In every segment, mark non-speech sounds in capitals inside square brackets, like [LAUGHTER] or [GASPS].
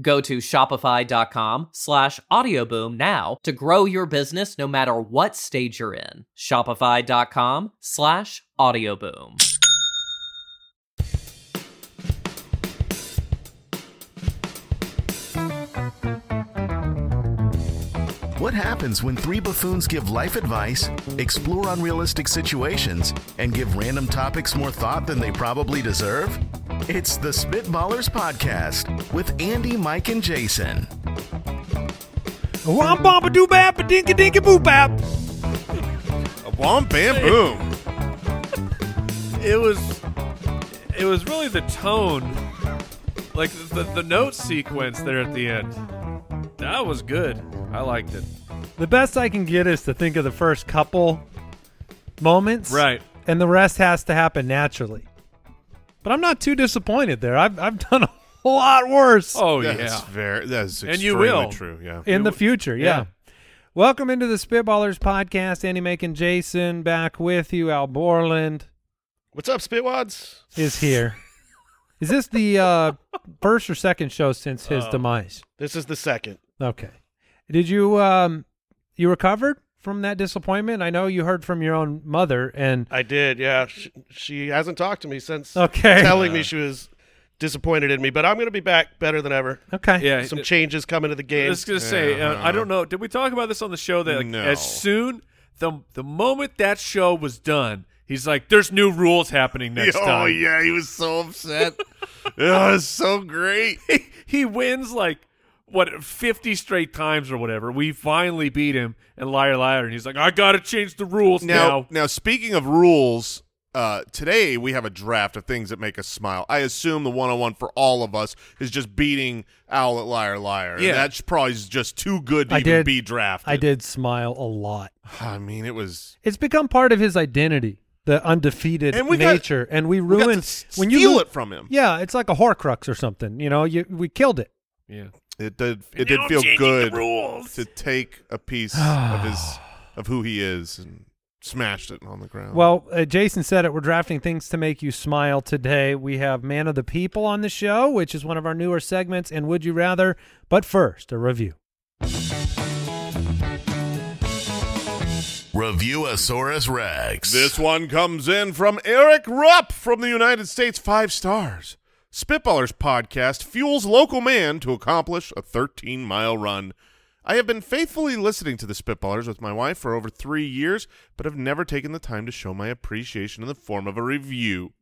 Go to shopify.com slash audioboom now to grow your business no matter what stage you're in. Shopify.com slash audioboom. What happens when three buffoons give life advice, explore unrealistic situations, and give random topics more thought than they probably deserve? It's the Spitballers Podcast with Andy, Mike, and Jason. Womp bomp a doo bap a dinky dinky boo bap. A womp bam boom. It was, it was really the tone, like the the note sequence there at the end. That was good. I liked it. The best I can get is to think of the first couple moments, Right. and the rest has to happen naturally. But I'm not too disappointed there. I've I've done a [LAUGHS] lot worse Oh That's yeah. very. That's And you will. true. Yeah. in the you- future. Yeah. yeah. Welcome into the Spitballers podcast. Andy Macon Jason back with you. Al Borland What's up, Spitwads? is here. is this the uh, [LAUGHS] first or second show since his Oh. demise? This is the second. Okay. Did you um you recovered from that disappointment? I know you heard from your own mother and I did, yeah. She, she hasn't talked to me since Okay. telling me she was disappointed in me, but I'm going to be back better than ever. Okay. Yeah. Some it- changes coming to the game. I was gonna say, Yeah, uh, I don't know. Did we talk about this on the show that like, No. as soon the the moment that show was done, he's like, "There's new rules happening next oh time." Oh yeah, he was so upset. [LAUGHS] it was so great. [LAUGHS] he, he wins like what 50 straight times or whatever. We finally beat him and liar liar, and he's like, "I gotta change the rules Now, now." now speaking of rules, uh, today we have a draft of things that make us smile. I assume the one-on-one for all of us is just beating Owl at Liar Liar. Yeah. that's probably just too good to I even did- be drafted. I did smile a lot. [SIGHS] I mean, it was. It's become part of his identity, the undefeated And we got- nature, and we We got to ruined s- when you steal it from him. Yeah, it's like a Horcrux or something. You know, you we killed it. yeah. It did. It did feel good to take a piece of [SIGHS] his of who he is and smashed it on the ground. Well, uh, Jason said it. We're drafting things to make you smile today. We have Man of the People on the show, which is one of our newer segments, and Would You Rather. But first, a review. Reviewosaurus Rex. This one comes in from Eric Rupp from the United States, five stars. Spitballers podcast fuels local man to accomplish a 13 mile run. I have been faithfully listening to the Spitballers with my wife for over three years, but have never taken the time to show my appreciation in the form of a review.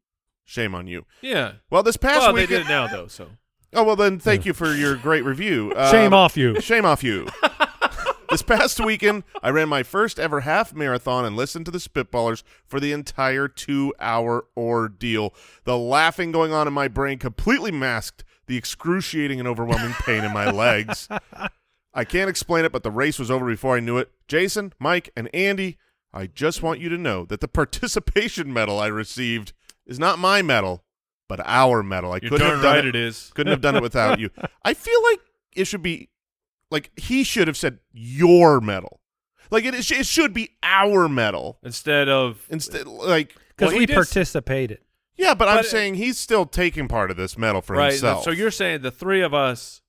Shame on you. Yeah. Well, this past Well, they did it now though, so Oh well, then thank you for your great review. [LAUGHS] Shame Um, off you. Shame off you. [LAUGHS] this past weekend, I ran my first ever half marathon and listened to the Spitballers for the entire two-hour ordeal. The laughing going on in my brain completely masked the excruciating and overwhelming pain in my legs. I can't explain it, but the race was over before I knew it. Jason, Mike, and Andy, I just want you to know that the participation medal I received is not my medal, but our medal. I you're couldn't have done right it it is. couldn't have done it without you. [LAUGHS] I feel like it should be like he should have said your medal. Like it, it, should be our medal Instead of instead. Like because Well, we participated. Yeah, but, I'm But- saying he's still taking part of this medal for right. himself. So you're saying the three of us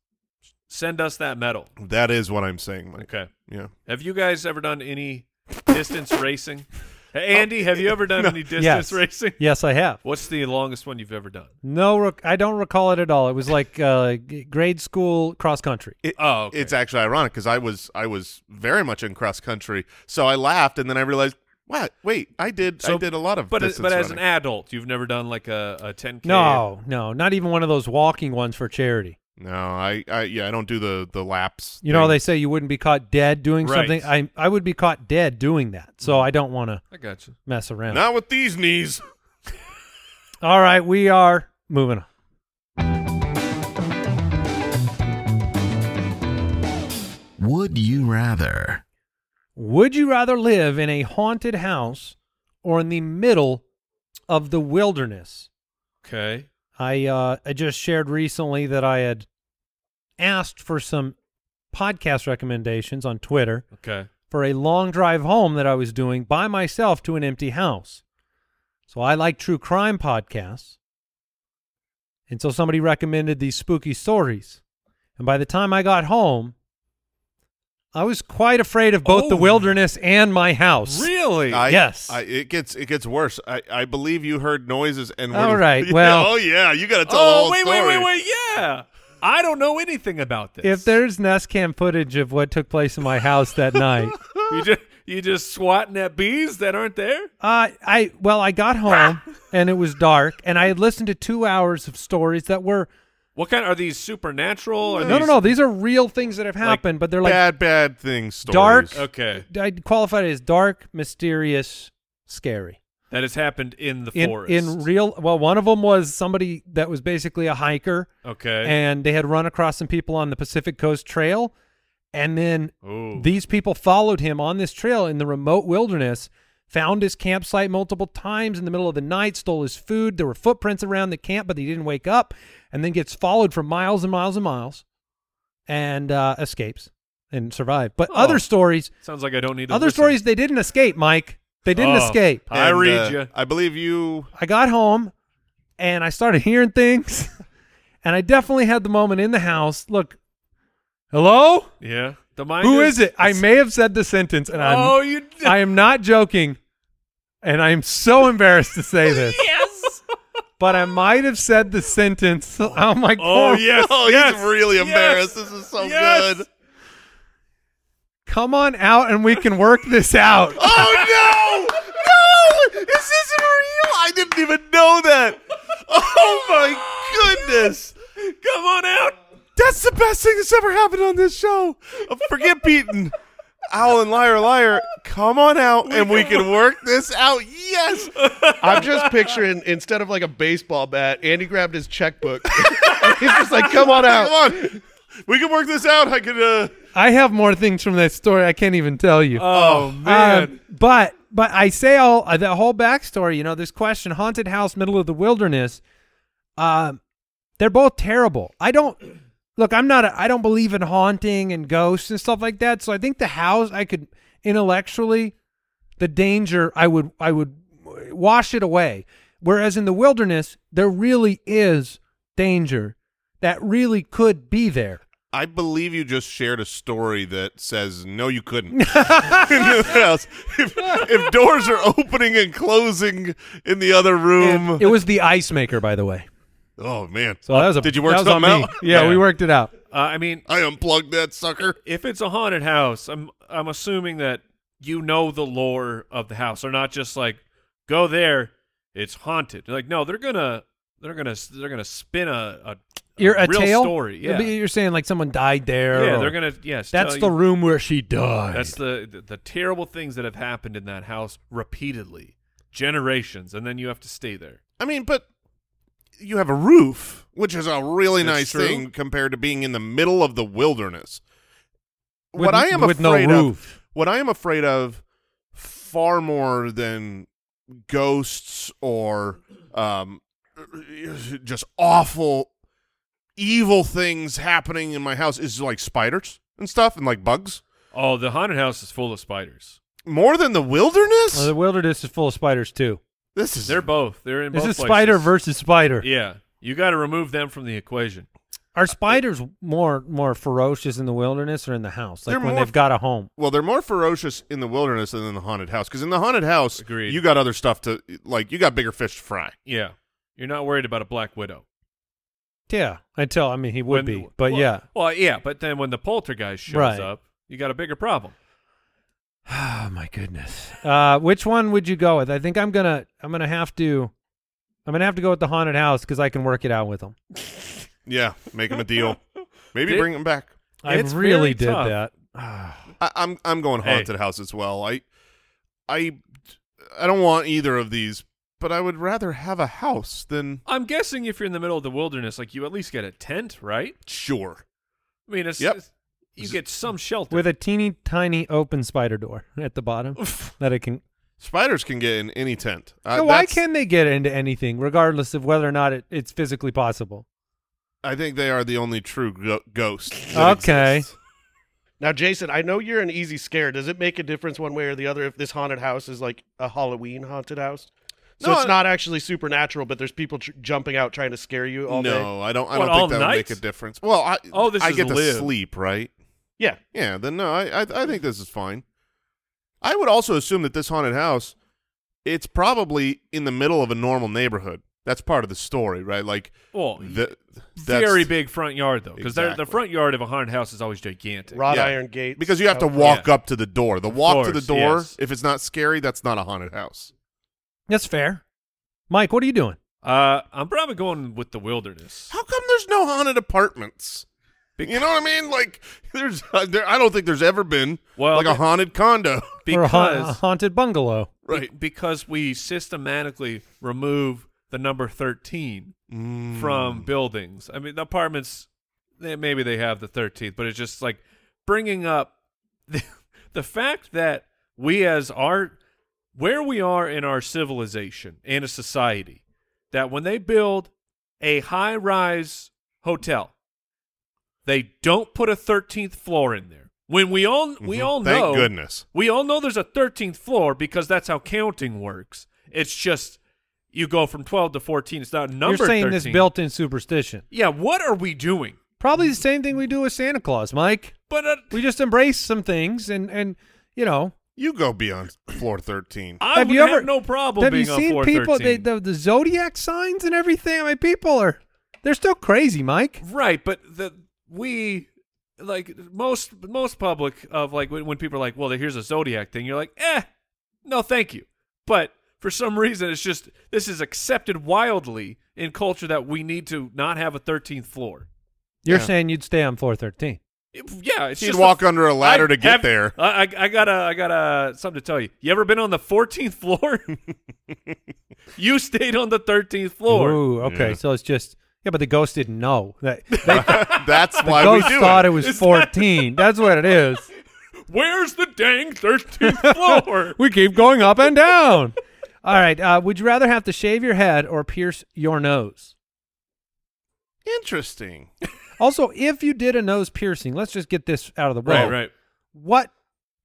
send us that medal. that is what I'm saying, Mike. Okay. Yeah. Have you guys ever done any distance racing? Hey, Andy, have you ever done any distance Yes. racing? Yes, I have. What's the longest one you've ever done? No, rec- I don't recall it at all. It was like uh, grade school cross country. It, Oh, okay. It's actually ironic because I was I was very much in cross country, so I laughed and then I realized, what? Wait, I did I did a lot of But distance but as an adult, you've never done like a, a 10k. No, no, not even one of those walking ones for charity. No, I, I yeah, I don't do the the laps. You know, thing. they say you wouldn't be caught dead doing Right. something. I I would be caught dead doing that. So I don't want to I got you. mess around. not with these knees. [LAUGHS] All right, we are moving on. Would you rather? Would you rather live in a haunted house or in the middle of the wilderness? Okay. I uh, I just shared recently that I had asked for some podcast recommendations on Twitter Okay. for a long drive home that I was doing by myself to an empty house. So I like true crime podcasts. And so somebody recommended these spooky stories. And by the time I got home, I was quite afraid of both the Oh. wilderness and my house. Really? I, Yes. I, it gets it gets worse. I, I believe you heard noises and. all right. Yeah, [LAUGHS] well- oh yeah, you got to tell oh, the oh whole wait, story. wait, wait, wait. Yeah. I don't know anything about this. If there's Nest Cam footage of what took place in my house that night, [LAUGHS] you just you just swatting at bees that aren't there. Uh, I well, I got home [LAUGHS] and it was dark, and I had listened to two hours of stories that were What kind are these supernatural? Are no, no, these- no. These are real things that have happened, but they're like bad bad things. Stories. Dark. Okay, I'd qualify it as dark, mysterious, scary. That has happened in the In forest. in real, well, one of them was somebody that was basically a hiker, okay. and they had run across some people on the Pacific Coast Trail, and then Ooh. these people followed him on this trail in the remote wilderness. Found his campsite multiple times in the middle of the night, stole his food. There were footprints around the camp, but he didn't wake up, and then gets followed for miles and miles and miles, and uh, escapes and survived. But Oh. other stories, Sounds like I don't need to other listen. stories, they didn't escape, Mike. They didn't Oh. escape. I And, read uh, you. I believe you. I got home and I started hearing things, [LAUGHS] and I definitely had the moment in the house. Look, hello, Yeah. The mind. who is it? I [LAUGHS] may have said the sentence, and I'm Oh, you. Did. I am not joking, and I am so [LAUGHS] embarrassed to say this. yes. But I might have said the sentence. Oh my god! Oh yes. Oh, yes, he's really yes, embarrassed. This is so yes. good. Come on out, and we can work this out. Oh no! No! This isn't real. I didn't even know that. Oh my goodness! Come on out. That's the best thing that's ever happened on this show. Uh, Forget Beaton. Owl and Liar Liar, come on out and we can work this out. Yes. I'm just picturing instead of like a baseball bat, Andy grabbed his checkbook. [LAUGHS] and he's just like, "Come on out." Come on. We can work this out. I could uh I have more things from that story I can't even tell you. Oh man. Um, but but I say all uh, the whole backstory. You know, this question: haunted house, middle of the wilderness. Um, they're both terrible. I don't look. I'm not. A, I don't believe in haunting and ghosts and stuff like that. So I think the house, I could intellectually, the danger, I would I would wash it away. Whereas in the wilderness, there really is danger that really could be there. I believe you just shared a story that says no, you couldn't. in the house. If, if doors are opening and closing in the other room, It was the ice maker, by the way. oh man! So that was a Did you work that was something me. out? Yeah, Yeah. we worked it out. Uh, I mean, I unplugged that sucker. if it's a haunted house, I'm I'm assuming that you know the lore of the house. They're not just like go there, it's haunted. Like no, they're gonna they're gonna they're gonna spin a a, You're a real tale story. Yeah, You're saying like someone died there. yeah, or- they're gonna yes. That's the you- room where she died. That's the, the the terrible things that have happened in that house repeatedly, generations, and then you have to stay there. I mean, but you have a roof, which is a really That's nice true. thing compared to being in the middle of the wilderness. With- what I am with no afraid roof. of, what I am afraid of, far more than ghosts or um, [LAUGHS] just awful, evil things happening in my house, is like spiders and stuff and like bugs. Oh, the haunted house is full of spiders. More than the wilderness. Well, the wilderness is full of spiders too. This is They're both. They're in This both is places. spider versus spider. Yeah, you got to remove them from the equation. Are spiders more more ferocious in the wilderness or in the house? Like They're when more they've got a home. well, they're more ferocious in the wilderness than in the haunted house. Because in the haunted house, Agreed. you got other stuff to like. You got bigger fish to fry. Yeah, you're not worried about a black widow. Yeah, until I mean he would When- be, but well- yeah. Well, yeah, but then when the poltergeist shows Right. up, you got a bigger problem. [SIGHS] Oh my goodness. Uh, which one would you go with? I think I'm gonna I'm gonna have to I'm gonna have to go with the haunted house because I can work it out with them. [LAUGHS] Yeah, make him a deal. [LAUGHS] Maybe Did- bring him back. I it's really did tough. that. [SIGHS] I, I'm I'm going Hey. haunted house as well. I I I don't want either of these, but I would rather have a house than I'm guessing if you're in the middle of the wilderness, like you at least get a tent, right? sure. I mean, it's, Yep. it's- you get some shelter. with a teeny tiny open spider door [LAUGHS] at the bottom that it can. Spiders can get in any tent. Uh, So why can they get into anything, regardless of whether or not it, it's physically possible? I think they are the only true go- ghost. Okay. exists. Now, Jason, I know you're an easy scare. Does it make a difference one way or the other if this haunted house is like a Halloween haunted house? So No, it's not actually supernatural, but there's people tr- jumping out trying to scare you all day. no, I don't. I What, don't think that would make a difference. Well, I Oh, this I is get to sleep, right? Yeah. Yeah. Then no, I, I I think this is fine. I would also assume that this haunted house, it's probably in the middle of a normal neighborhood. That's part of the story, right? Like well, the that's- very big front yard though, because the front yard of a haunted house is always gigantic. Wrought Yeah. iron gate. because you have to Oh, walk yeah. up to the door. The walk to the door, yes. if it's not scary, that's not a haunted house. That's fair. Mike, what are you doing? Uh, I'm probably going with the wilderness. How come there's no haunted apartments? You know what I mean? Like there's, uh, there, I don't think there's ever been Well, like a haunted condo. [LAUGHS] or a, ha- a haunted bungalow? be- because we systematically remove the number 13 Mm. from buildings. I mean, the apartments, they, maybe they have the 13th, but it's just like bringing up [LAUGHS] the, the fact that we, as our, where we are in our civilization and a society, that when they build a high rise hotel, they don't put a 13th floor in there. When we all we Mhm. all Thank know goodness. we all know there's a 13th floor because that's how counting works. It's just you go from 12 to 14. It's not numbered You're saying 13. this built-in superstition. Yeah, what are we doing? Probably the same thing we do with Santa Claus, Mike. But uh, We just embrace some things, and and you know, You go beyond floor thirteen. I Have would you have ever- no problem have being you on seen floor people? They, the the zodiac signs and everything. I mean, people are they're still crazy, Mike. right, but the we like most most public of like when, when people are like, well, here's a zodiac thing. You're like, eh, no, thank you. But for some reason, it's just this is accepted wildly in culture that we need to not have a 13th floor. You're Yeah. saying you'd stay on floor thirteen. Yeah, it's He'd just walk a, under a ladder I to get have- there. I, I, I got a, I got a something to tell you. You ever been on the 14th floor? [LAUGHS] you stayed on the 13th floor. Ooh, okay. Yeah. So it's just yeah, but the ghost didn't know that. They, [LAUGHS] That's the why we ghost do thought it. it, was fourteen. That's what it is. [LAUGHS] Where's the dang 13th floor? We keep going up and down. All right. Uh, would you rather have to shave your head or pierce your nose? Interesting. Also, if you did a nose piercing, let's just get this out of the way. right, right. What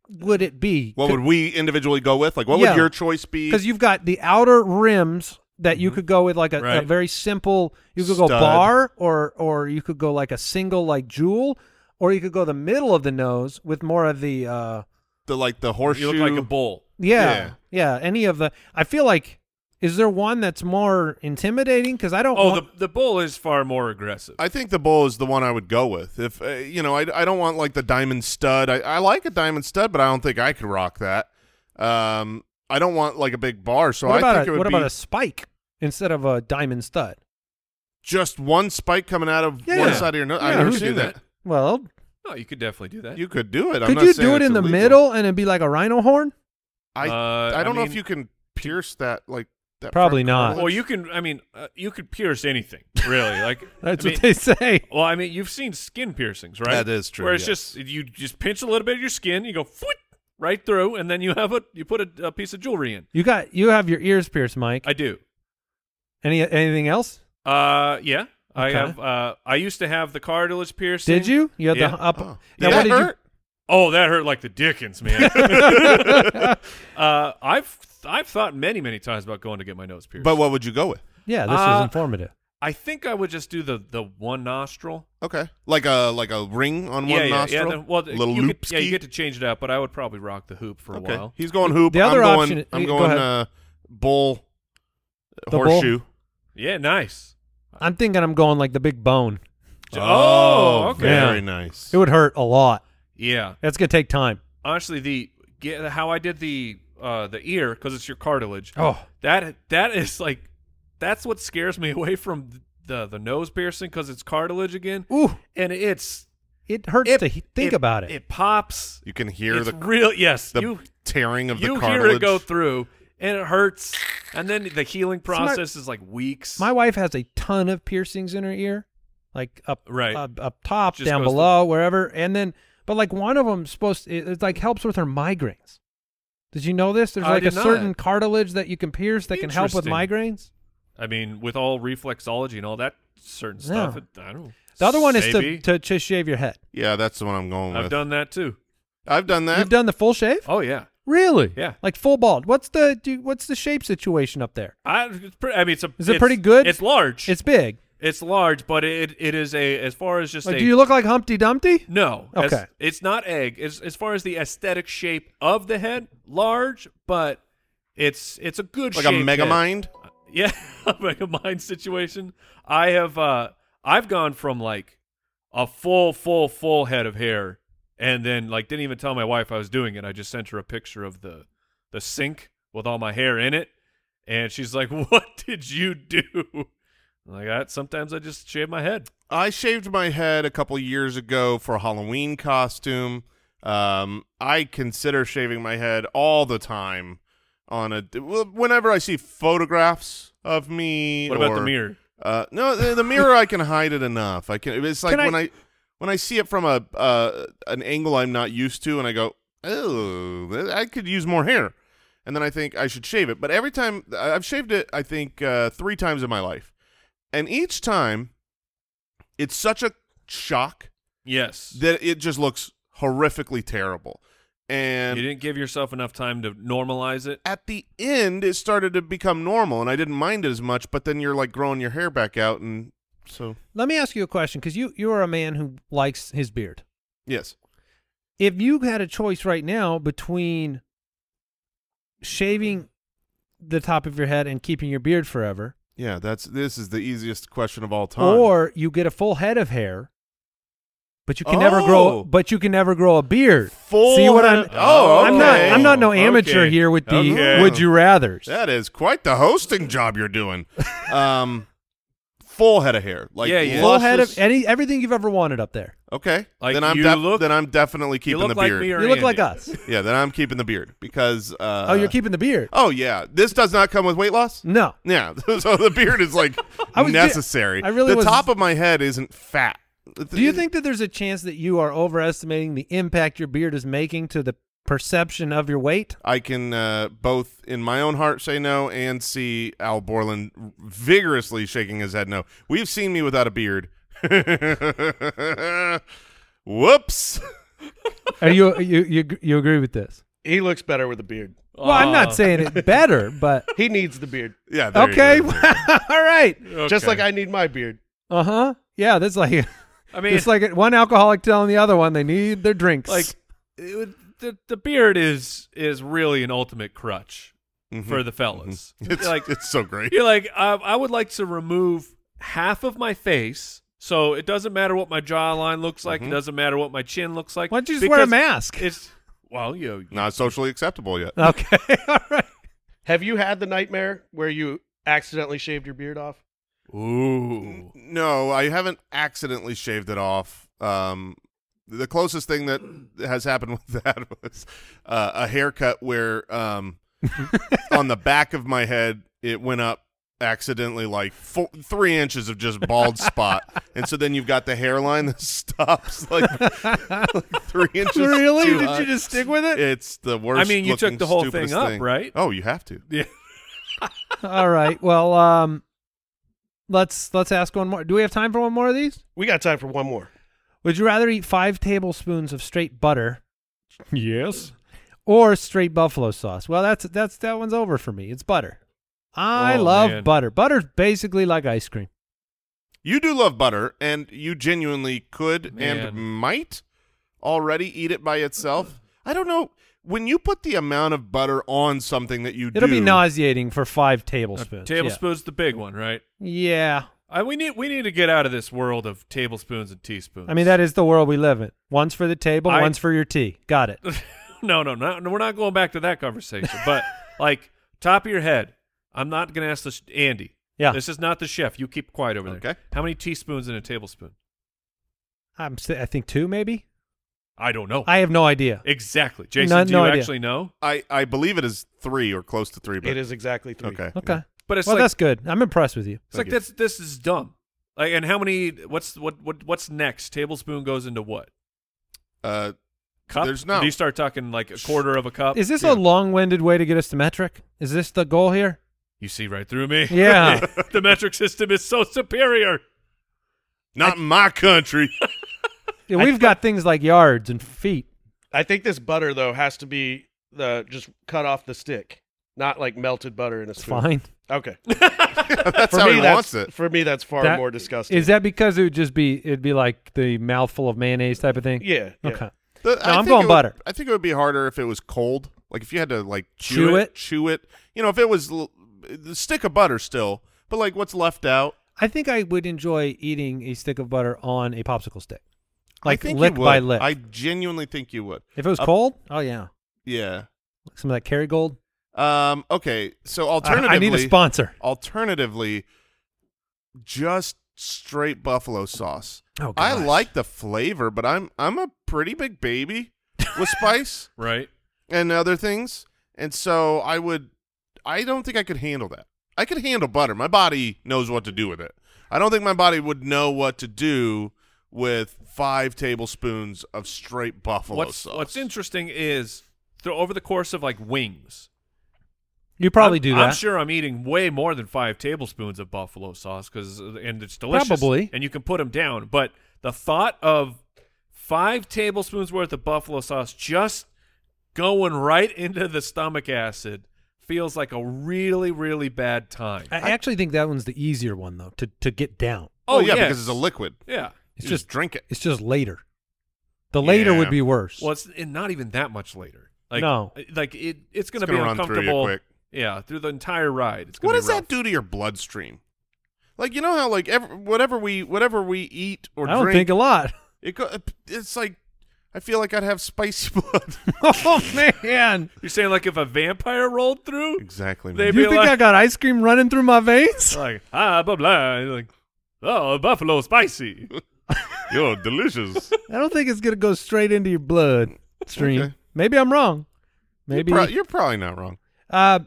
would it be? What would we individually go with? Like, what Yeah. would your choice be? Because you've got the outer rims that you could go with, like a, a very simple. You could go bar, or or you could go like a single like jewel, or you could go the middle of the nose with more of the. uh the like the horseshoe. You look like a bull. Yeah, yeah. Any of the. I feel like. Is there one that's more intimidating? Because I don't. Oh, want, the the bull is far more aggressive. I think the bull is the one I would go with. If uh, you know, I, I don't want like the diamond stud. I, I like a diamond stud, but I don't think I could rock that. Um, I don't want like a big bar, so what I about think a, it would what be about a spike instead of a diamond stud? just one spike coming out of Yeah. one side of your nose. Yeah, I've never who seen that. that? Well, oh, you could definitely do that. You could do it. I'm could not you do it in the illegal. middle and it'd be like a rhino horn? I Uh, I don't know mean- if you can pierce that like that. Probably not. Well, you can. I mean, uh, you could pierce anything, really. [LAUGHS] Like That's I what mean- they say. Well, I mean, you've seen skin piercings, right? That is true, Where it's yes. just you just pinch a little bit of your skin, you go foot right through, and then you have a you put a, a piece of jewelry in. You got you have your ears pierced, Mike. I do. Any anything else? Uh, yeah. I have. Uh, I used to have the cartilage piercing. Did you? You had Yeah. the up. Oh. Now, Did what that did you? hurt? Oh, that hurt like the Dickens, man. [LAUGHS] [LAUGHS] uh, I've I've thought many many times about going to get my nose pierced. But what would you go with? Yeah, this Uh, is informative. I think I would just do the the one nostril. Okay, like a like a ring on yeah, one yeah, nostril. yeah. the- well, little you loop Get, yeah, you get to change it up, but I would probably rock the hoop for a Okay, while. he's going hoop. The other I'm option- Going, I'm go going ahead. uh, bull, The bull? horseshoe. Yeah, nice. I'm thinking I'm going like the big bone. Oh, okay. very nice. It would hurt a lot. Yeah. That's gonna take time. honestly the get, how I did the uh the ear because it's your cartilage. Oh. that that is like that's what scares me [LAUGHS] away from the the nose piercing because it's cartilage again, Ooh, and it's it hurts it, to he- think about it. It pops. You can hear it's the real. Yes, the you tearing of the cartilage. you cartilage. hear it go through, and it hurts, and then the healing process is like weeks. My wife has a ton of piercings in her ear, like up Right. up, up top, Just down goes to- below, wherever. And then, but like one of them supposed to, it, it like helps with her migraines. Did you know this? There's I like a did not. certain cartilage that you can pierce that can help with Interesting. migraines. I mean, with all reflexology and all that certain stuff, it, I don't. The other one is to, Maybe. to to shave your head. Yeah, that's the one I'm going with. I've with. done that too. I've done that. You've done the full shave? Oh yeah, Really? Yeah. Like full bald. What's the do, what's the shape situation up there? I, it's pretty, I mean, it's a. Is it it's- pretty good? It's large. It's big. It's large, but it it is a as far as just Like, a do you look like Humpty Dumpty? no. as- Okay. it's not egg. As as far as the aesthetic shape of the head, large, but it's it's a good like a mega head. mind. [LAUGHS] Yeah, like a mind situation. I have uh I've gone from like a full full full head of hair and then like didn't even tell my wife I was doing it. I just sent her a picture of the the sink with all my hair in it and she's like, [LAUGHS] "What did you do?" Like that sometimes I just shave my head. I shaved my head a couple years ago for a Halloween costume. Um, I consider shaving my head all the time. On a whenever I see photographs of me. What about the mirror? Uh, no, the, the mirror I can hide it enough. I can. It's like Can I- when I when I see it from a uh, an angle I'm not used to, and I go, oh, I could use more hair, and then I think I should shave it. But every time I've shaved it, I think uh, three times in my life, and each time, it's such a shock Yes. that it just looks horrifically terrible. And you didn't give yourself enough time to normalize it. at the end, it started to become normal, and I didn't mind it as much. But then you're like growing your hair back out, and so Let me ask you a question because you you are a man who likes his beard. yes. If you had a choice right now between shaving the top of your head and keeping your beard forever, Yeah, that's this is the easiest question of all time. or you get a full head of hair, but you can never grow, Oh. but you can never grow a beard. Full See what head I'm? of- oh, I'm not. I'm not no amateur Okay. here with the Okay. would you rather's. that is quite the hosting job you're doing. [LAUGHS] um, full head of hair, like Yeah, yeah. Full head of luscious- any everything you've ever wanted up there. Okay, Like, then I'm you def- look- then I'm definitely keeping look the like beard. me or you look like us. yeah, then I'm keeping the beard because. Uh, oh, you're keeping the beard. Oh yeah, this does not come with weight loss. No. Yeah, [LAUGHS] so the beard is like [LAUGHS] I was necessary. I really the was- top of my head isn't fat. Do you think that there's a chance that you are overestimating the impact your beard is making to the perception of your weight? I can uh, both in my own heart say no and see Al Borland vigorously shaking his head no. We've seen me without a beard. [LAUGHS] Whoops. Are you you you you agree with this? He looks better with a beard. Well, I'm Oh. not saying it better, but [LAUGHS] He needs the beard, Yeah. there you okay, go. [LAUGHS] all right. just Okay. like I need my beard. Uh huh. Yeah, that's like I mean, it's like one alcoholic telling the other one they need their drinks. like it would- the the beard is is really an ultimate crutch Mhm. for the fellas. It's like it's so great. you're like I, I would like to remove half of my face, so it doesn't matter what my jawline looks like. It doesn't matter what my chin looks like. why don't you just wear a because mask? It's well, you know, Not socially acceptable yet. Okay, [LAUGHS] all right. Have you had the nightmare where you accidentally shaved your beard off? ooh, No, I haven't accidentally shaved it off. Um, the closest thing that has happened [LAUGHS] with that was uh, a haircut where um, [LAUGHS] on the back of my head it went up accidentally like four, three inches of just bald spot, and so then you've got the hairline that [LAUGHS] stops like, like three inches. [LAUGHS] really? too Did high. you just stick with it? It's the worst. I mean, you took the whole thing up, right? Oh, you have to. yeah. [LAUGHS] all right. Well, um, let's let's ask one more. Do we have time for one more of these? We got time for one more. Would you rather eat five tablespoons of straight butter Yes. Or straight buffalo sauce. Well, that's that's that one's over for me. It's butter. I Oh, love man. butter. Butter's basically like ice cream. You do love butter, and you genuinely could Man. and might already eat it by itself. I don't know. When you put the amount of butter on something that you It'll do, be nauseating for five A tablespoons. Yeah. tablespoon's the big one, right? Yeah. I, we need we need to get out of this world of tablespoons and teaspoons. I mean, that is the world we live in. One's for the table, I- one's for your tea. Got it. [LAUGHS] no, no, no, no. We're not going back to that conversation. but like top of your head, I'm not going to ask this Andy. Yeah. This is not the chef. You keep quiet over there. Okay. How many teaspoons in a tablespoon? I'm. s- I think two, maybe. I don't know. I have no idea. exactly. Jason, No- do no you idea. actually know? I I believe it is three or close to three. But It is exactly three. okay. Okay. But it's well, like that's good. I'm impressed with you. it's like Thank you. that's this is dumb. Like, and how many? What's what what what's next? Tablespoon goes into what? Uh, Cup. There's no- Do you start talking like a quarter of a cup? Is this Yeah. a long-winded way to get us to metric? Is this the goal here? You see right through me. Yeah. [LAUGHS] the metric system is so superior. not in my country. [LAUGHS] Yeah, we've got things like yards and feet. I think this butter though has to be the just cut off the stick, not like melted butter in a It's spoon. fine. Okay. [LAUGHS] that's For how me, he that's wants it. for me that's far That- more disgusting. Is that because it would just be it'd be like the mouthful of mayonnaise type of thing? yeah, yeah. Okay. The- No, I I'm going it would- butter. I think it would be harder if it was cold. Like if you had to like Chew chew, it? chew it. You know, if it was l- the stick of butter still, but like what's left out. I think I would enjoy eating a stick of butter on a popsicle stick, like I think lick you by would. lick. I genuinely think you would. if it was Uh, cold, oh yeah, Yeah. like some of that Kerrygold. Um. Okay. So I- alternatively, I need a sponsor. alternatively, just straight buffalo sauce. Oh, I like the flavor, but I'm I'm a pretty big baby with [LAUGHS] spice Right. and other things, and so I would. I don't think I could handle that. I could handle butter. My body knows what to do with it. I don't think my body would know what to do with five tablespoons of straight buffalo what's sauce. What's interesting is th- over the course of like wings. You probably I'm, do that. I'm sure I'm eating way more than five tablespoons of buffalo sauce because uh, and it's delicious. Probably. and you can put them down. But the thought of five tablespoons worth of buffalo sauce just going right into the stomach acid feels like a really really bad time. I actually think that one's the easier one though to to get down. Oh, yeah, yes. because it's a liquid. Yeah. It's You just drink it. It's just later. The later Yeah. would be worse. Well, it's and not even that much later. Like, No. like it. It's going It's to be gonna run through you uncomfortable. quick. Yeah, through the entire ride. It's gonna What be does that do to your bloodstream? Like you know how like ever, whatever we whatever we eat or I don't drink, think a lot. it go, it's like I feel like I'd have spicy [LAUGHS] blood. [LAUGHS] oh man, You're saying like if a vampire rolled through, exactly. They Man. be you think like- I got ice cream running through my veins? [LAUGHS] like ah blah blah, You're like oh buffalo spicy. Yo, delicious. I don't think it's gonna go straight into your blood stream. Okay. Maybe I'm wrong. Maybe. you're, pro- you're probably not wrong. uh,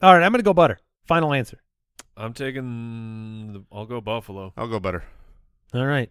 all right, I'm gonna go butter. Final answer. I'm taking. The, I'll go buffalo. I'll go butter. All right.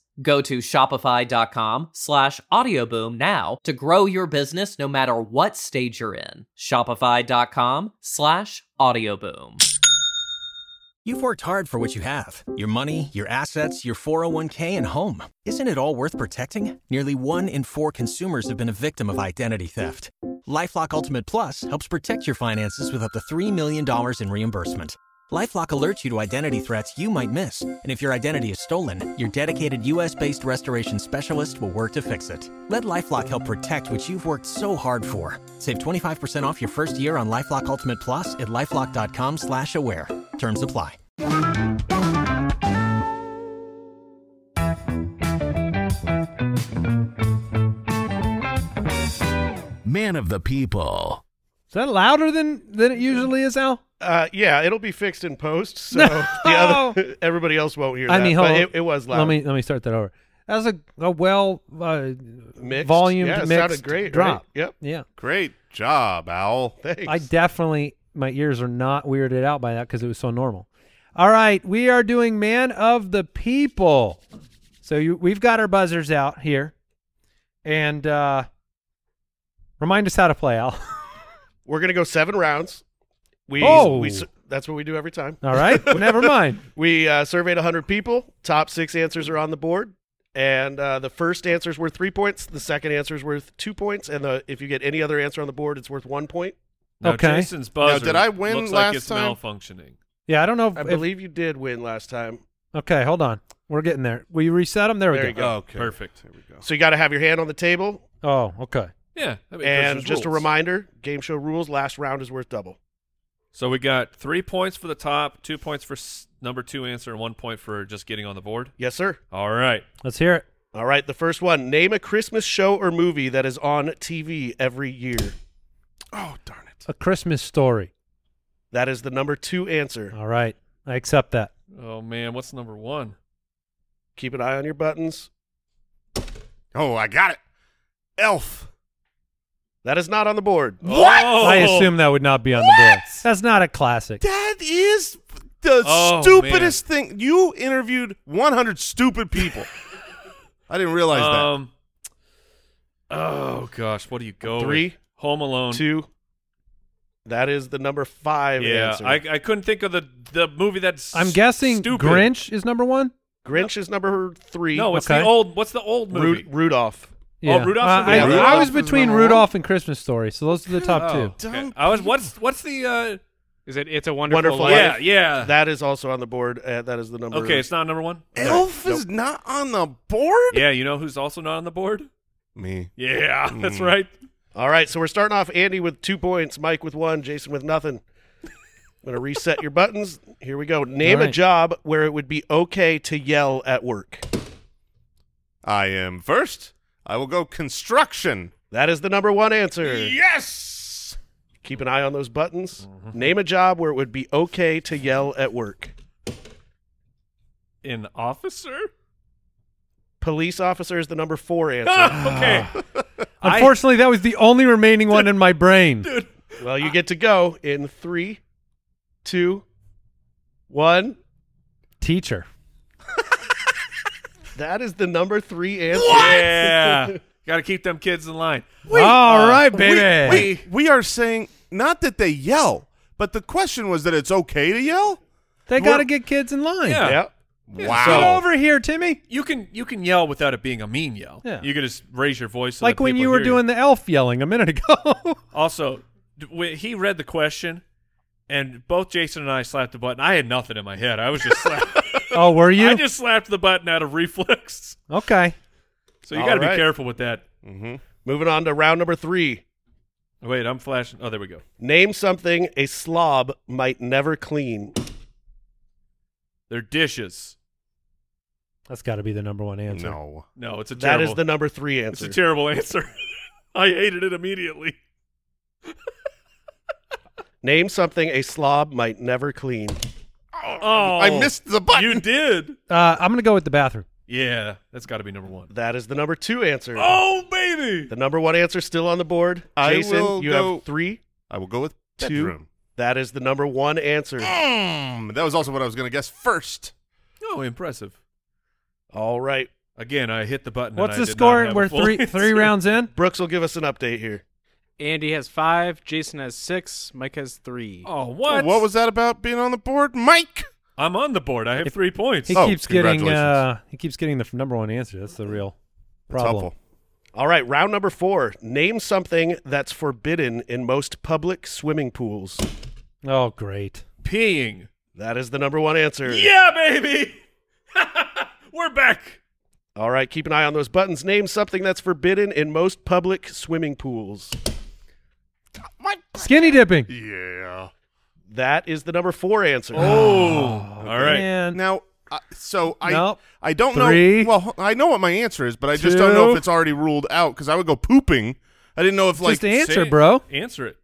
Go to shopify.com slash audioboom now to grow your business no matter what stage you're in. Shopify.com slash audioboom. You've worked hard for what you have your money, your assets, your 401k, and home. Isn't it all worth protecting? Nearly one in four consumers have been a victim of identity theft. LifeLock Ultimate Plus helps protect your finances with up to $3 million in reimbursement. LifeLock alerts you to identity threats you might miss, and if your identity is stolen, your dedicated U.S.-based restoration specialist will work to fix it. Let LifeLock help protect what you've worked so hard for. Save 25% off your first year on LifeLock Ultimate Plus at lifeLock.com/slash-aware. Terms apply. Man of the people. Is that louder than than it usually is, Al? Uh, yeah, it'll be fixed in post, so [LAUGHS] the other [LAUGHS] everybody else won't hear I that. mean, but hold on. it, it was loud. Let me let me start that over. That was a, a well uh, Mixed. volume yeah, mixed sounded great. drop. Right? Yep. Yeah, Great job, Owl. Thanks. I definitely my ears are not weirded out by that because it was so normal. All right, we are doing man of the people. So you, we've got our buzzers out here, and uh, remind us how to play, Al. [LAUGHS] We're gonna go seven rounds. We Oh. we that's what we do every time. All right, never mind. [LAUGHS] We uh, surveyed 100 people. Top six answers are on the board. And uh, the first answer is worth three points. The second answer is worth two points. And the, if you get any other answer on the board, it's worth one point. Now, Okay. Jason's buzzer did I win looks last like it's time? malfunctioning. Yeah, I don't know. If, I if- believe you did win last time. okay, hold on. We're getting there. We reset them? There we go. you go. Okay. Perfect. There we go. So you got to have your hand on the table. Oh, okay. Yeah. I mean, 'cause and there's just a reminder game show rules last round is worth double. So we got three points for the top, two points for s- number two answer, and one point for just getting on the board. Yes, sir. All right. Let's hear it. All right. The first one name a Christmas show or movie that is on TV every year. Oh, darn it. A Christmas story. That is the number two answer. All right, I accept that. Oh man, what's number one? Keep an eye on your buttons. Oh, I got it. Elf. That is not on the board. What? Oh! I assume that would not be on the board. That's not a classic. That is the Oh, stupidest thing. You interviewed 100 stupid people. I didn't realize that. Um. Oh gosh, what do you go? with? Three, Home Alone. two. That is the number five Yeah, answer. I I couldn't think of the the movie that's. I'm guessing stupid. Grinch is number one. Grinch is number three. No, it's Okay. the old. What's the old Ru- movie? Rudolph. Oh, Rudolph's Uh, number I, one. I was between number one? Rudolph and Christmas Story, so those are the top Oh, two. okay. I was. What's what's the? uh Is it? It's a wonderful, Wonderful life. Yeah, Life. yeah. That is also on the board. Uh, that is the number. okay, it's not number one. Elf is not on the board? Yeah, you know who's also not on the board? Me. Yeah, [LAUGHS] that's Mm. right. All right, so we're starting off Andy with two points, Mike with one, Jason with nothing. I'm going to reset your buttons. Here we go. Name All a job where it would be okay to yell at work. I am first. I will go construction. That is the number one answer. Yes. Keep an eye on those buttons. Name a job where it would be okay to yell at work. An officer? Police officer is the number four [LAUGHS] answer. okay. Ah. I- Unfortunately, that was the only remaining one in my brain. [LAUGHS] well, you get to go in three, two, one. Teacher. That is the number three answer. Yeah. [LAUGHS] Got to keep them kids in line. All uh, right, We, baby. wait, we are saying not that they yell, but the question was that it's okay to yell? They got to get kids in line. Yeah. Yeah. Wow. Get over here, Timmy. You can you can yell without it being a mean yell. Yeah. You can just raise your voice. So like that when you were hear doing the elf yelling a minute ago. [LAUGHS] Also, when he read the question, and both Jason and I slapped the button. I had nothing in my head. I was just [LAUGHS] slap- oh, were you? I just slapped the button out of reflex. okay. So you All got to right. be careful with that. hmm Moving on to round number three. Wait, I'm flashing. Oh, there we go. Name something a slob might never clean. They're dishes. That's got to be the number one answer. No. No, it's a That terrible. is the number three answer. It's a terrible [LAUGHS] answer. I hated it immediately. [LAUGHS] Name something a slob might never clean. Oh, I missed the button. You did. Uh, I'm going to go with the bathroom. Yeah, that's got to be number one. That is the number two answer. Oh, baby. The number one answer still on the board. I Jason, you go- have three. I will go with Two. bedroom. That is the number one answer. Mm, that was also what I was going to guess first. Oh, impressive. All right. Again, I hit the button. and What's I the did not score? have We're three [LAUGHS] answer. three rounds in. Brooks will give us an update here. Andy has five. Jason has six. Mike has three. Oh, what? What was that about being on the board, Mike? I'm on the board. I have three points. He Oh, keeps getting congratulations. uh he keeps getting the f- number one answer. That's the real That's problem. helpful. All right, round number four. Name something that's forbidden in most public swimming pools. Oh, great. Peeing. That is the number one answer. Yeah, baby. [LAUGHS] We're back. All right, keep an eye on those buttons. Name something that's forbidden in most public swimming pools. Skinny dipping. Yeah. That is the number four answer. Oh, all right. Man. Now, uh, so I Nope. I don't Three. know. Well, I know what my answer is, but I just don't know Two. if it's already ruled out because I would go pooping. I didn't know if like Just answer, Say bro. Answer it.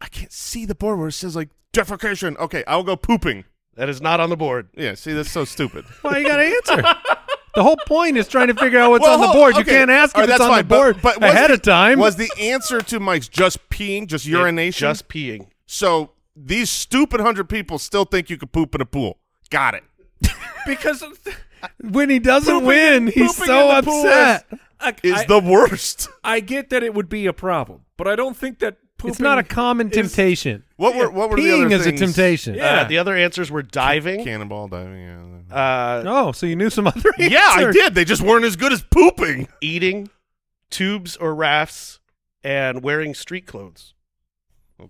I can't see the board where it says like defecation. Okay, I'll go pooping. That is not on the board. Yeah, see that's so stupid. Why you gotta answer? [LAUGHS] the whole point is trying to figure out what's Well, on the board. You can't ask if right, it's that's on fine, the board but, but ahead the- of time. Was the answer to Mike's just peeing, just urination? Just peeing. so these stupid hundred people still think you could poop in a pool. Got it. [LAUGHS] Because when he doesn't pooping- win, he's so in the pool upset. Is, Is I- the worst. I get that it would be a problem, but I don't think that pooping It's not a common is- temptation. What were what were the Peeing other is things? a temptation. Yeah. Uh, the other answers were diving. Cannonball diving. Yeah. Uh, Oh, so you knew some [LAUGHS] other answers. yeah, I did. They just weren't as good as pooping. eating, tubes or rafts, and wearing street clothes.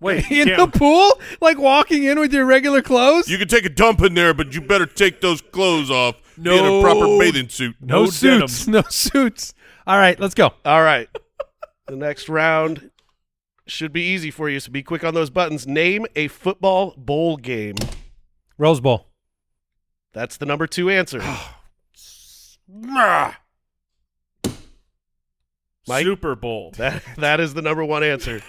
Wait, [LAUGHS] In yeah. the pool? Like walking in with your regular clothes? You can take a dump in there, but you better take those clothes off. Be in a No. proper bathing suit. no, no suits. [LAUGHS] No suits. All right, let's go. All right. the next round should be easy for you, so be quick on those buttons. Name a football bowl game. Rose Bowl. That's the number two answer. [SIGHS] Mike? Super Bowl. [LAUGHS] that that is the number one answer.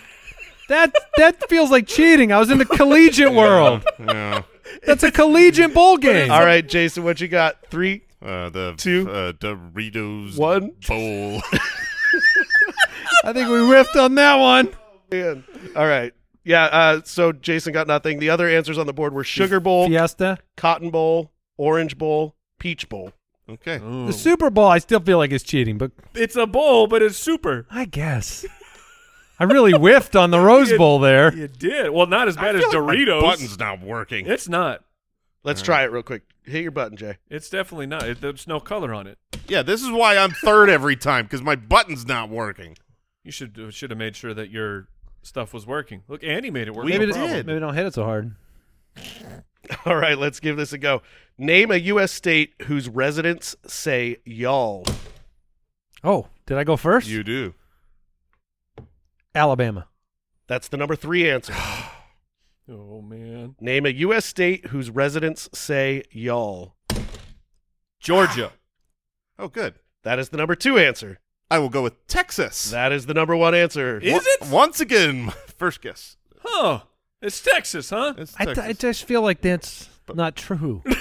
That that feels like cheating. I was in the collegiate world. Yeah. That's a collegiate bowl game. All right, Jason, what you got? Three, Uh, the Two. uh, Doritos one. bowl. [LAUGHS] I think we riffed on that one. Man. All right. Yeah, uh, so Jason got nothing. The other answers on the board were Sugar Bowl, Fiesta. Cotton Bowl, Orange Bowl, Peach Bowl. okay. The Super Bowl, I still feel like it's cheating, but It's a bowl, but it's super. I guess. I really whiffed on the [LAUGHS] Rose Bowl there. You did. Well, not as bad as I feel like my Doritos. button's not working. It's not. Let's try it real quick. Hit your button, Jay. It's definitely not. It, there's no color on it. Yeah, this is why I'm third every time because my button's not working. You should should have made sure that your stuff was working. Look, Andy made it work. Maybe, no it- problem. maybe don't hit it so hard. [LAUGHS] All right, let's give this a go. Name a U.S. state whose residents say y'all. Oh, did I go first? You do. Alabama. That's the number three answer. [SIGHS] Oh man, Name a U.S. state whose residents say y'all. Georgia. [GASPS] Oh, good. That is the number two answer. I will go with Texas. That is the number one answer. Is Wa- it? Once again, [LAUGHS] first guess. Huh? It's Texas, huh? It's I, th- I just feel like that's not true. [LAUGHS]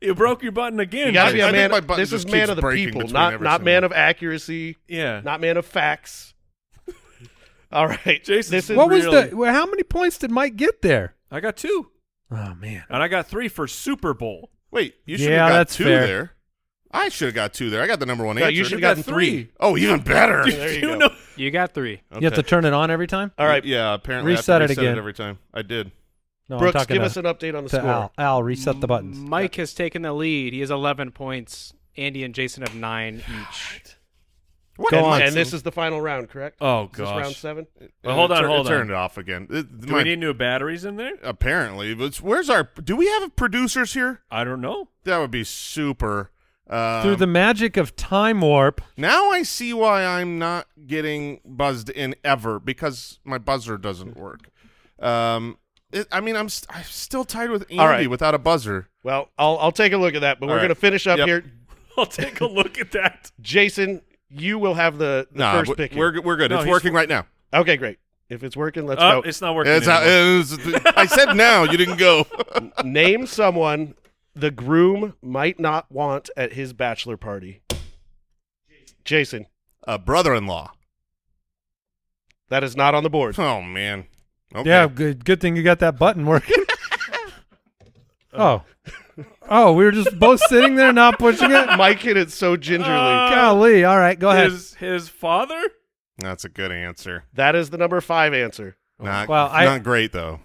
You broke your button again. You got to Mike. be I a think man. my button This is man of the people, not not man of accuracy, yeah. not man of facts. [LAUGHS] All right, Jason. this is what was the? Well, how many points did Mike get there? I got two, Oh man. and I got three for Super Bowl. Wait, you should Yeah, have got that's two fair. there. I should have got two there. I got the number one No, answer. you should have got gotten three. Oh, even better. [LAUGHS] There you go. know- You got three. You have to turn it on every time. All right, Yeah, apparently I have Reset it reset again. every time. I did. No, I'm Brooks, give to, us an update on the to score. Al. Al, reset the buttons. Mike has taken the lead. He has 11 points. Andy and Jason have nine [SIGHS] each. What? and, on. and this is the final round, correct? Oh Is this round seven? Well, hold on, tur- hold Turn on. it off again. It- Do my- we need new batteries in there? apparently, but where's our? Do we have producers here? I don't know. That would be super. Um, Through the magic of time warp, now I see why I'm not getting buzzed in ever because my buzzer doesn't work. Um, it, I mean, I'm st- I'm still tied with Andy All right. without a buzzer. Well, I'll I'll take a look at that, but All we're right. going to finish up Yep. here. [LAUGHS] I'll take a look at that. Jason, you will have the, the Nah, first pick. we're we're good. No, it's working right now. okay, great. If it's working, let's Oh, go. it's not working. It's how, anymore. it's- I said now. You didn't go. [LAUGHS] Name someone the groom might not want at his bachelor party. Jason, a brother-in-law. that is not on the board. Oh man. Okay. yeah, good. Good thing you got that button working. [LAUGHS] Oh. Oh, we were just both sitting there not pushing it? Mike hit it so gingerly. Uh, Golly. All right, go ahead. His his father. That's a good answer. that is the number five answer. Not, Well, I- not great though.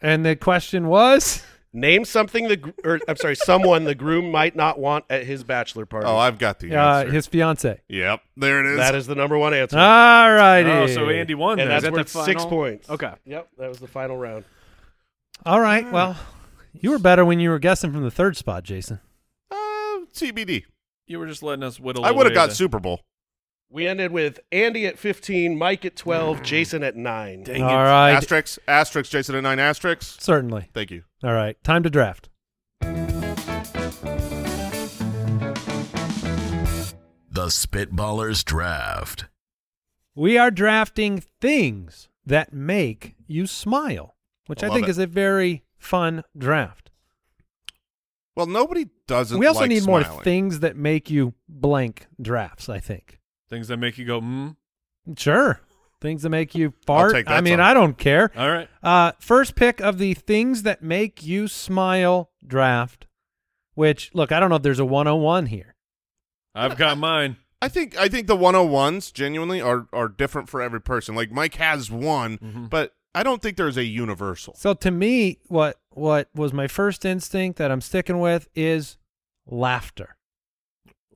And the question was? Name something the or I'm sorry, someone the groom might not want at his bachelor party. Oh, I've got the Uh, answer. his fiance. yep, there it is. that is the number one answer. All righty. Oh, so Andy won. and then. that's that the worth six final? points. Okay. Yep, that was the final round. All right. Well, you were better when you were guessing from the third spot, Jason. uh, TBD. You were just letting us whittle. I would have away got the- Super Bowl. We ended with Andy at 15, Mike at 12, Jason at 9. Dang All it. right. Asterisks, asterisks, Jason at nine asterisks. Certainly. Thank you. All right. Time to draft. The Spitballers Draft. We are drafting things that make you smile, which I I, think it. is a very fun draft. Well, nobody doesn't. we also like need more things that make you blank drafts, I think. Things that make you go, hmm. Sure. Things that make you fart. take I mean, song. I don't care. All right. Uh, first pick of the things that make you smile draft, which, look, I don't know if there's a 101 here. I've got mine. I think I think the 101s genuinely are are different for every person. Like Mike has one, Mhm. but I don't think there's a universal. So to me, what what was my first instinct that I'm sticking with is laughter.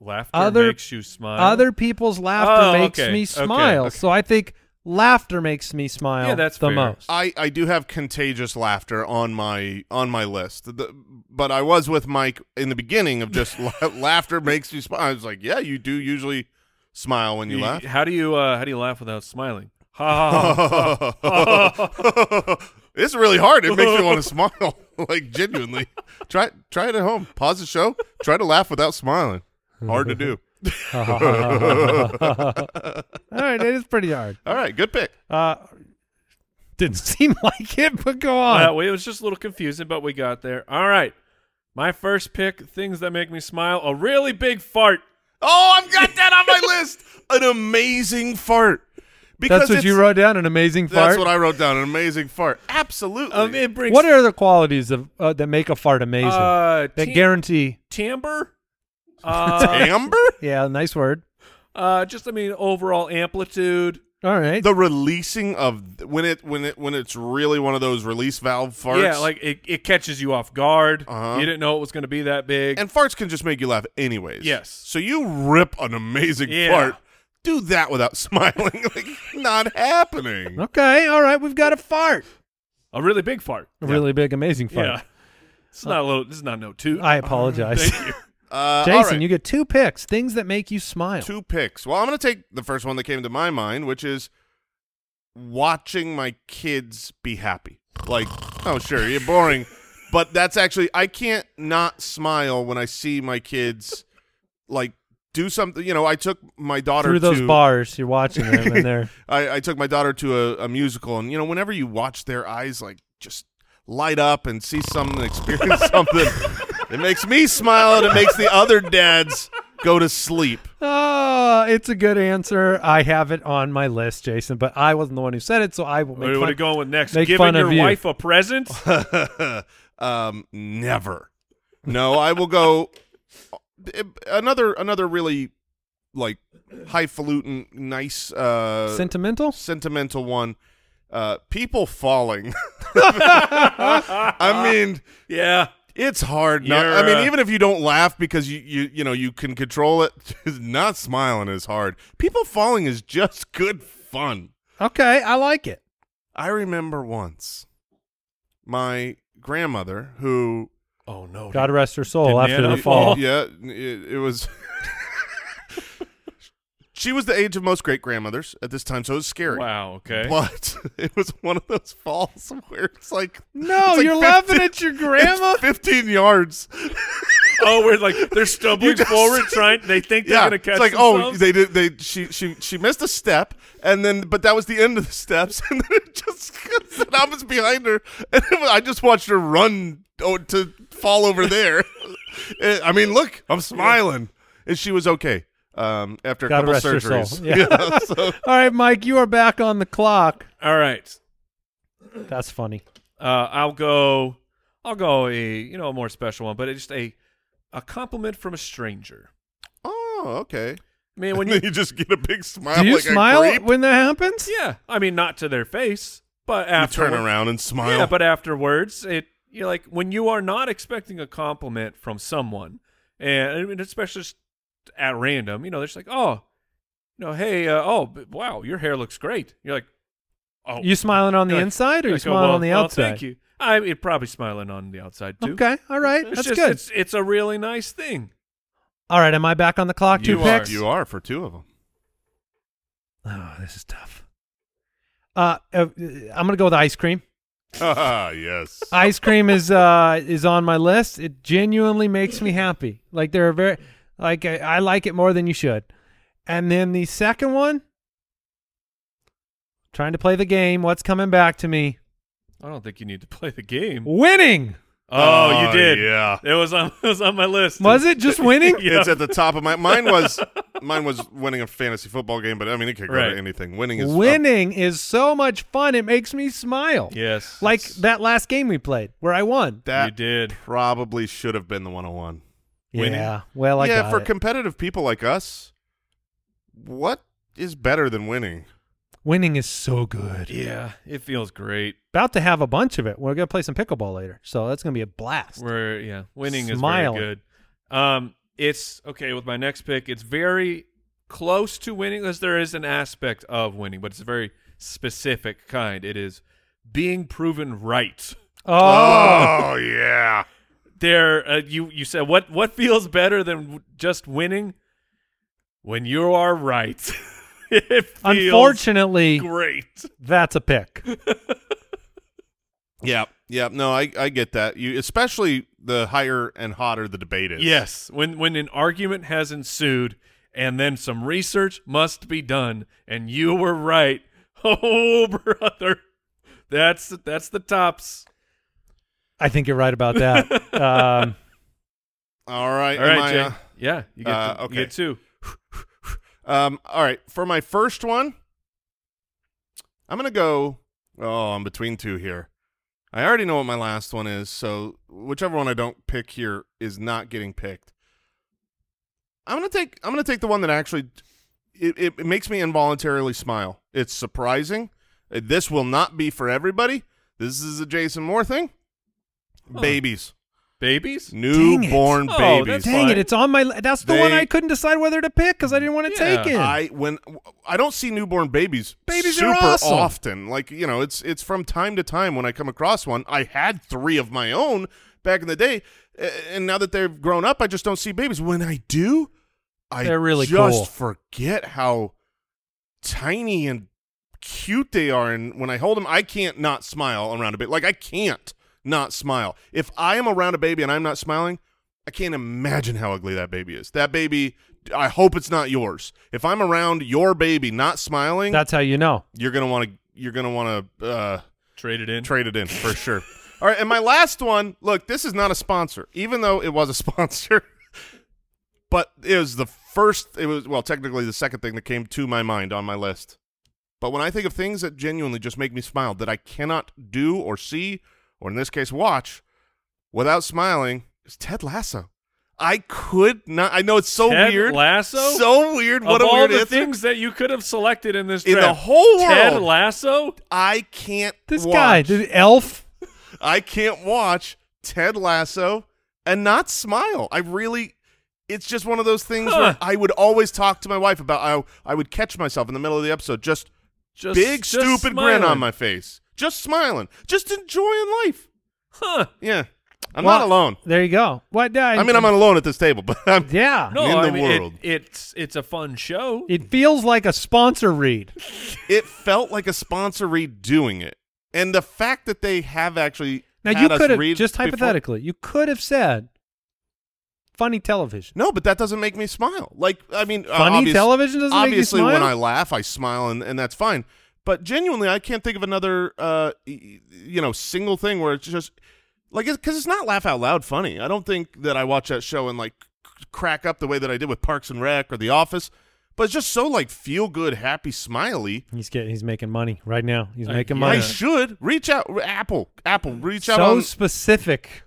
Laughter Other- makes you smile. Other people's laughter Oh, makes okay, me smile. okay. So I think laughter makes me smile Yeah, that's the fair. most. I, I do have contagious laughter on my on my list, The- but I was with Mike in the beginning of just [LAUGHS] laughter makes you smile. I was like, yeah, you do usually smile when you, laugh. How do you uh, how do you laugh without smiling? Ha ha ha. [LAUGHS] it's really hard. It makes me want to smile, [LAUGHS] like genuinely. Try try it at home. Pause the show. Try to laugh without smiling. Hard to do. [LAUGHS] All right, it is pretty hard. All right, good pick. Uh, didn't [LAUGHS] seem like it, but go on. Uh, well, it was just a little confusing, but we got there. All right. My first pick, things that make me smile, a really big fart. Oh, I've got that on my list. [LAUGHS] An amazing fart. Because That's what you it's- wrote down. An amazing fart. That's what I wrote down. An amazing fart. Absolutely. Um, it brings What are the qualities of uh, that make a fart amazing? uh, that tim- guarantee. timbre? Uh, Amber? Yeah, nice word. uh, just I mean overall amplitude. All right. the releasing of when it when it when it's really one of those release valve farts. Yeah, like it, it catches you off guard. Uh-huh. You didn't know it was going to be that big. and farts can just make you laugh anyways. Yes. So you rip an amazing Yeah. fart. Do that without [LAUGHS] smiling. like not happening. okay. All right. We've got a fart. a really big fart. A really big, amazing fart. Yeah. It's not a little. This is not no two. I apologize. [LAUGHS] Uh, Jason, right. you get two picks. Things that make you smile. two picks. Well, I'm going to take the first one that came to my mind, which is watching my kids be happy. Like, oh, sure, you're boring, [LAUGHS] but that's actually I can't not smile when I see my kids like do something. You know, I took my daughter Through those to, bars, you're watching them, and they're [LAUGHS] I, I took my daughter to a, a musical, and you know, whenever you watch their eyes like just light up and see something, experience [LAUGHS] something, it makes me smile, and it makes the other dads go to sleep. Oh, it's a good answer. I have it on my list, Jason, but I wasn't the one who said it, so I will make What, what are you going with next? make Giving fun your of you. wife a present? [LAUGHS] um, never. No, I will go another another really like highfalutin, nice, uh, Sentimental? sentimental one. Uh, people falling. [LAUGHS] [LAUGHS] I mean, yeah. It's hard. Not, I mean, even if you don't laugh because you you you know you can control it, [LAUGHS] not smiling is hard. People falling is just good fun. Okay, I like it. I remember once my grandmother who Oh no. God rest her soul after Nana the fall. fall? Yeah, it, it was. [LAUGHS] she was the age of most great grandmothers at this time, so it was scary. Wow. Okay. But [LAUGHS] it was one of those falls where it's like No, it's like you're 15 laughing at your [LAUGHS] grandma. fifteen yards. [LAUGHS] oh, we're like they're stumbling just- forward, trying. They think they're yeah, gonna catch. it's like oh, they did. They she she she missed a step, and then but that was the end of the steps, and then it just and I was behind her, and was- I just watched her run oh, to fall over there. Eh, I mean, look, I'm smiling, and she was okay. Um, after a God couple rest her surgeries. soul. [LAUGHS] Yeah. so [LAUGHS] All right, Mike, you are back on the clock. All right. That's funny. Uh, I'll go. I'll go a you know a more special one, but it's just a a compliment from a stranger. Oh, okay. I mean, [LAUGHS] when And then you you just get a big smile. Do you like a smile when that happens? yeah, I mean not to their face, but You after turn around and smile. Yeah, but afterwards, it you're like when you are not expecting a compliment from someone, and I mean, especially just at random, you know, they're just like, oh, you know, hey, uh, oh, b- wow, your hair looks great. You're like, oh, You smiling on the Like- inside or you like, oh, smiling well, on the well, outside? thank you. I it probably smiling on the outside too. Okay, all right, It's that's just, good. It's it's a really nice thing. All right, am I back on the clock? Two You are. picks. you are for two of them. Oh, this is tough. Uh, uh, I'm gonna go with ice cream. Ah, [LAUGHS] yes. Ice cream is uh is on my list. It genuinely makes me happy. Like they're very like I, I like it more than you should. And then the second one, trying to play the game. What's coming back to me? I don't think you need to [LAUGHS] play the game. Winning. Oh, Oh, you did. yeah. it was on [LAUGHS] it was on my list. Was it just winning? [LAUGHS] Yeah. It's at the top of my. Mine was mine was winning a fantasy football game, but I mean it could go Right. to anything. Winning is Winning is so much fun. It makes me smile. Yes, Like that last game we played where I won. that you did. probably should have been the 101. Winning? Yeah. Well, I yeah, got for it. competitive people like us, what is better than winning? winning is so good. Yeah, it feels great. About to have a bunch of it. We're gonna play some pickleball later, so that's gonna be a blast. We're yeah, winning Smiling. is very good. Um, it's okay with my next pick. It's very close to winning as there is an aspect of winning, but it's a very specific kind. It is being proven right. Oh, yeah. There, uh, you you said what what feels better than just winning? When you are right, [LAUGHS] it feels unfortunately, great. that's a pick. [LAUGHS] Yeah, yeah. No, I I get that. You especially the higher and hotter the debate is. Yes, when when an argument has ensued and then some research must be done and you were right. [LAUGHS] Oh brother. That's that's the tops. I think you're right about that. um, [LAUGHS] All right. All am I, Jay. uh, yeah, you get, uh, to, you okay. get two. [LAUGHS] Um, all right, for my first one, I'm gonna go. Oh, I'm between two here. I already know what my last one is, so whichever one I don't pick here is not getting picked. I'm gonna take. I'm gonna take the one that actually it, it, it makes me involuntarily smile. It's surprising. This will not be for everybody. This is a Jason Moore thing. Huh. Babies, Babies? newborn Oh, babies. that's dang it, it's on my. That's the one I couldn't decide whether to pick because I didn't want to Yeah, take it. I when I don't see newborn babies Babies are super awesome. often. Like you know, it's it's from time to time when I come across one. I had three of my own back in the day, and now that they've grown up, I just don't see babies. When I do, I They're really just cool. forget how tiny and cute they are. And when I hold them, I can't not smile around a bit. Like I can't not smile. If I am around a baby and I'm not smiling, I can't imagine how ugly that baby is. That baby, I hope it's not yours. If I'm around your baby not smiling, That's how you know. you're gonna want to you're gonna want to uh, Trade it in. trade it in for [LAUGHS] sure. All right, and my last one. Look, this is not a sponsor, even though it was a [LAUGHS] sponsor. but it was the first. It was well, technically the second thing that came to my mind on my list. But when I think of things that genuinely just make me smile, that I cannot do or see, or in this case, watch, without smiling, is Ted Lasso. I could not. I know it's so weird. Ted weird. Lasso? So weird. What of a all weird the answer. things that you could have selected in this in the whole world. Ted Lasso? I can't. This watch. guy, the elf. [LAUGHS] I can't watch Ted Lasso and not smile. I really it's just one of those things Huh. where I would always talk to my wife about how I would catch myself in the middle of the episode just, Just big just stupid grin on my face. Just smiling. Just enjoying life. Huh. Yeah. I'm Well, not alone. There you go. What? I mean I'm not alone at this table, [LAUGHS] but I'm Yeah. No, In the I mean, it- world. it's it's a fun show. It feels like a sponsor read. it felt like a sponsor read doing it. And the fact that they have actually Now you could have read just before- hypothetically, you could have said funny television. No, but that doesn't make me smile. Like, I mean, uh, Funny obvious- television doesn't obviously when? I laugh, I smile, and, and that's fine. But genuinely, I can't think of another, uh, you know, single thing where it's just like because it's not laugh out loud funny. I don't think that I watch that show and like crack up the way that I did with Parks and Rec or The Office. but it's just so like feel good, happy, smiley. He's getting he's making money right now. He's Uh, making yeah. money. I should reach out, Apple, Apple, reach out. so specific.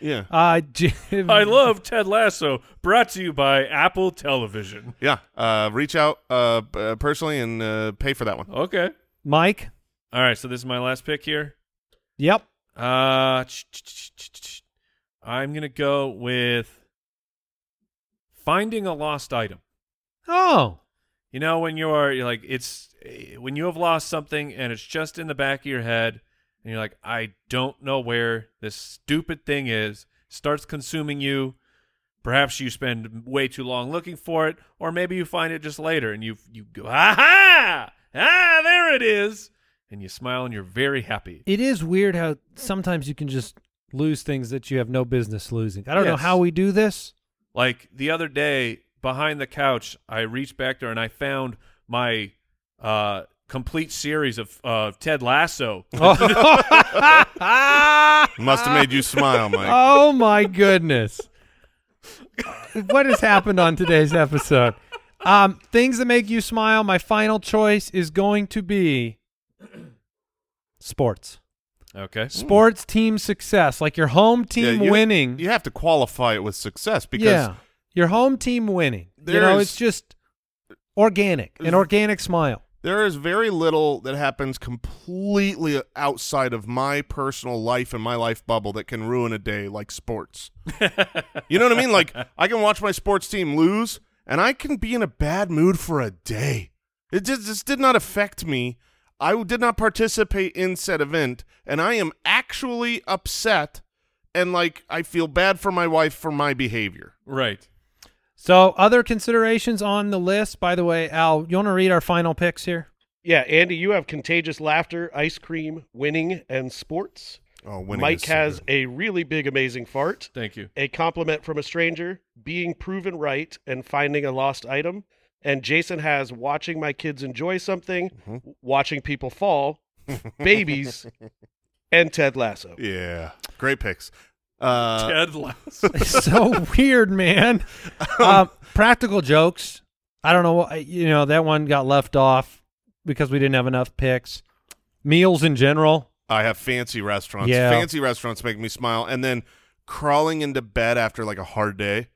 Yeah, Uh, [LAUGHS] J- I love Ted Lasso, brought to you by Apple Television. yeah. Uh, reach out uh, p- uh, personally and uh, pay for that one. Okay. Mike. All right, so this is my last pick here. Yep. Uh, ch- ch- ch- ch- ch- I'm gonna go with finding a lost item. Oh, You know, when you're, you're like, it's eh, when you have lost something and it's just in the back of your head, and you're like, I don't know where this stupid thing is, starts consuming you. Perhaps you spend way too long looking for it, or maybe you find it just later and you you go, aha, ah, there it is, and you smile and you're very happy. it is weird how sometimes you can just lose things that you have no business losing. I don't know how we do this. Like the other day, behind the couch, I reached back there and I found my uh, complete series of uh, Ted Lasso. [LAUGHS] [LAUGHS] Must have made you smile, Mike. Oh my goodness. what has happened on today's episode? Um, things that make you smile. My final choice is going to be sports. Okay. Sports team success, like your home team Yeah, you- winning. You have to qualify it with success because yeah, your home team winning. You know, There's- it's just organic, an organic smile. There is very little that happens completely outside of my personal life and my life bubble that can ruin a day like sports. [LAUGHS] you know what I mean? Like I can watch my sports team lose and I can be in a bad mood for a day. It just, just did not affect me. I did not participate in said event and I am actually upset and like I feel bad for my wife for my behavior. Right. So, other considerations on the list. By the way, Al, you want to read our final picks here? Yeah, Andy, you have contagious laughter, ice cream, winning, and sports. Oh, winning Mike is so has a really big, amazing fart, Thank you. a compliment from a stranger, being proven right, and finding a lost item. And Jason has watching my kids enjoy something, Mm-hmm. watching people fall, [LAUGHS] babies, and Ted Lasso. Yeah. Great picks. Uh, Ted Lasso. [LAUGHS] so weird, man. [LAUGHS] Um, practical jokes. I don't know. what You know, that one got left off because we didn't have enough picks. Meals in general. I have fancy restaurants. Yeah. Fancy restaurants make me smile. And then crawling into bed after like a hard day.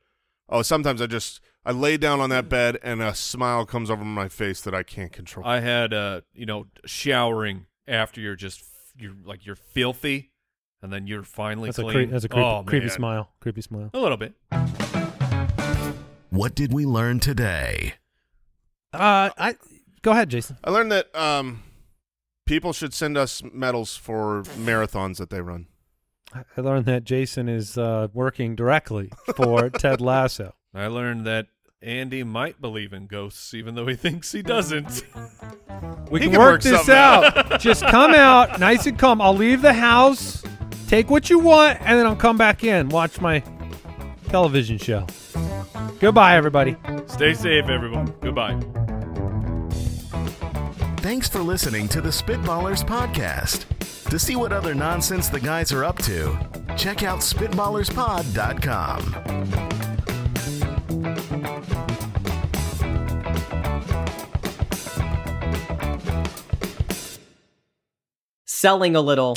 Oh, sometimes I just I lay down on that bed and a smile comes over my face that I can't control. I had uh, you know, showering after you're just you're like you're filthy, and then you're finally That's a, cre- that's a creepy, oh, creepy man. smile. Creepy smile. A little bit. What did we learn today? Uh, I go ahead, Jason. I learned that um, people should send us medals for marathons that they run. I learned that Jason is uh, working directly for [LAUGHS] Ted Lasso. I learned that Andy might believe in ghosts, even though he thinks he doesn't. [LAUGHS] We He can can work work this something out. Just come out nice and calm. I'll leave the house, take what you want, and then I'll come back in, watch my television show. Goodbye, everybody. Stay safe, everyone. Goodbye. Thanks for listening to the Spitballers Podcast. To see what other nonsense the guys are up to, check out SpitballersPod.com. Selling a little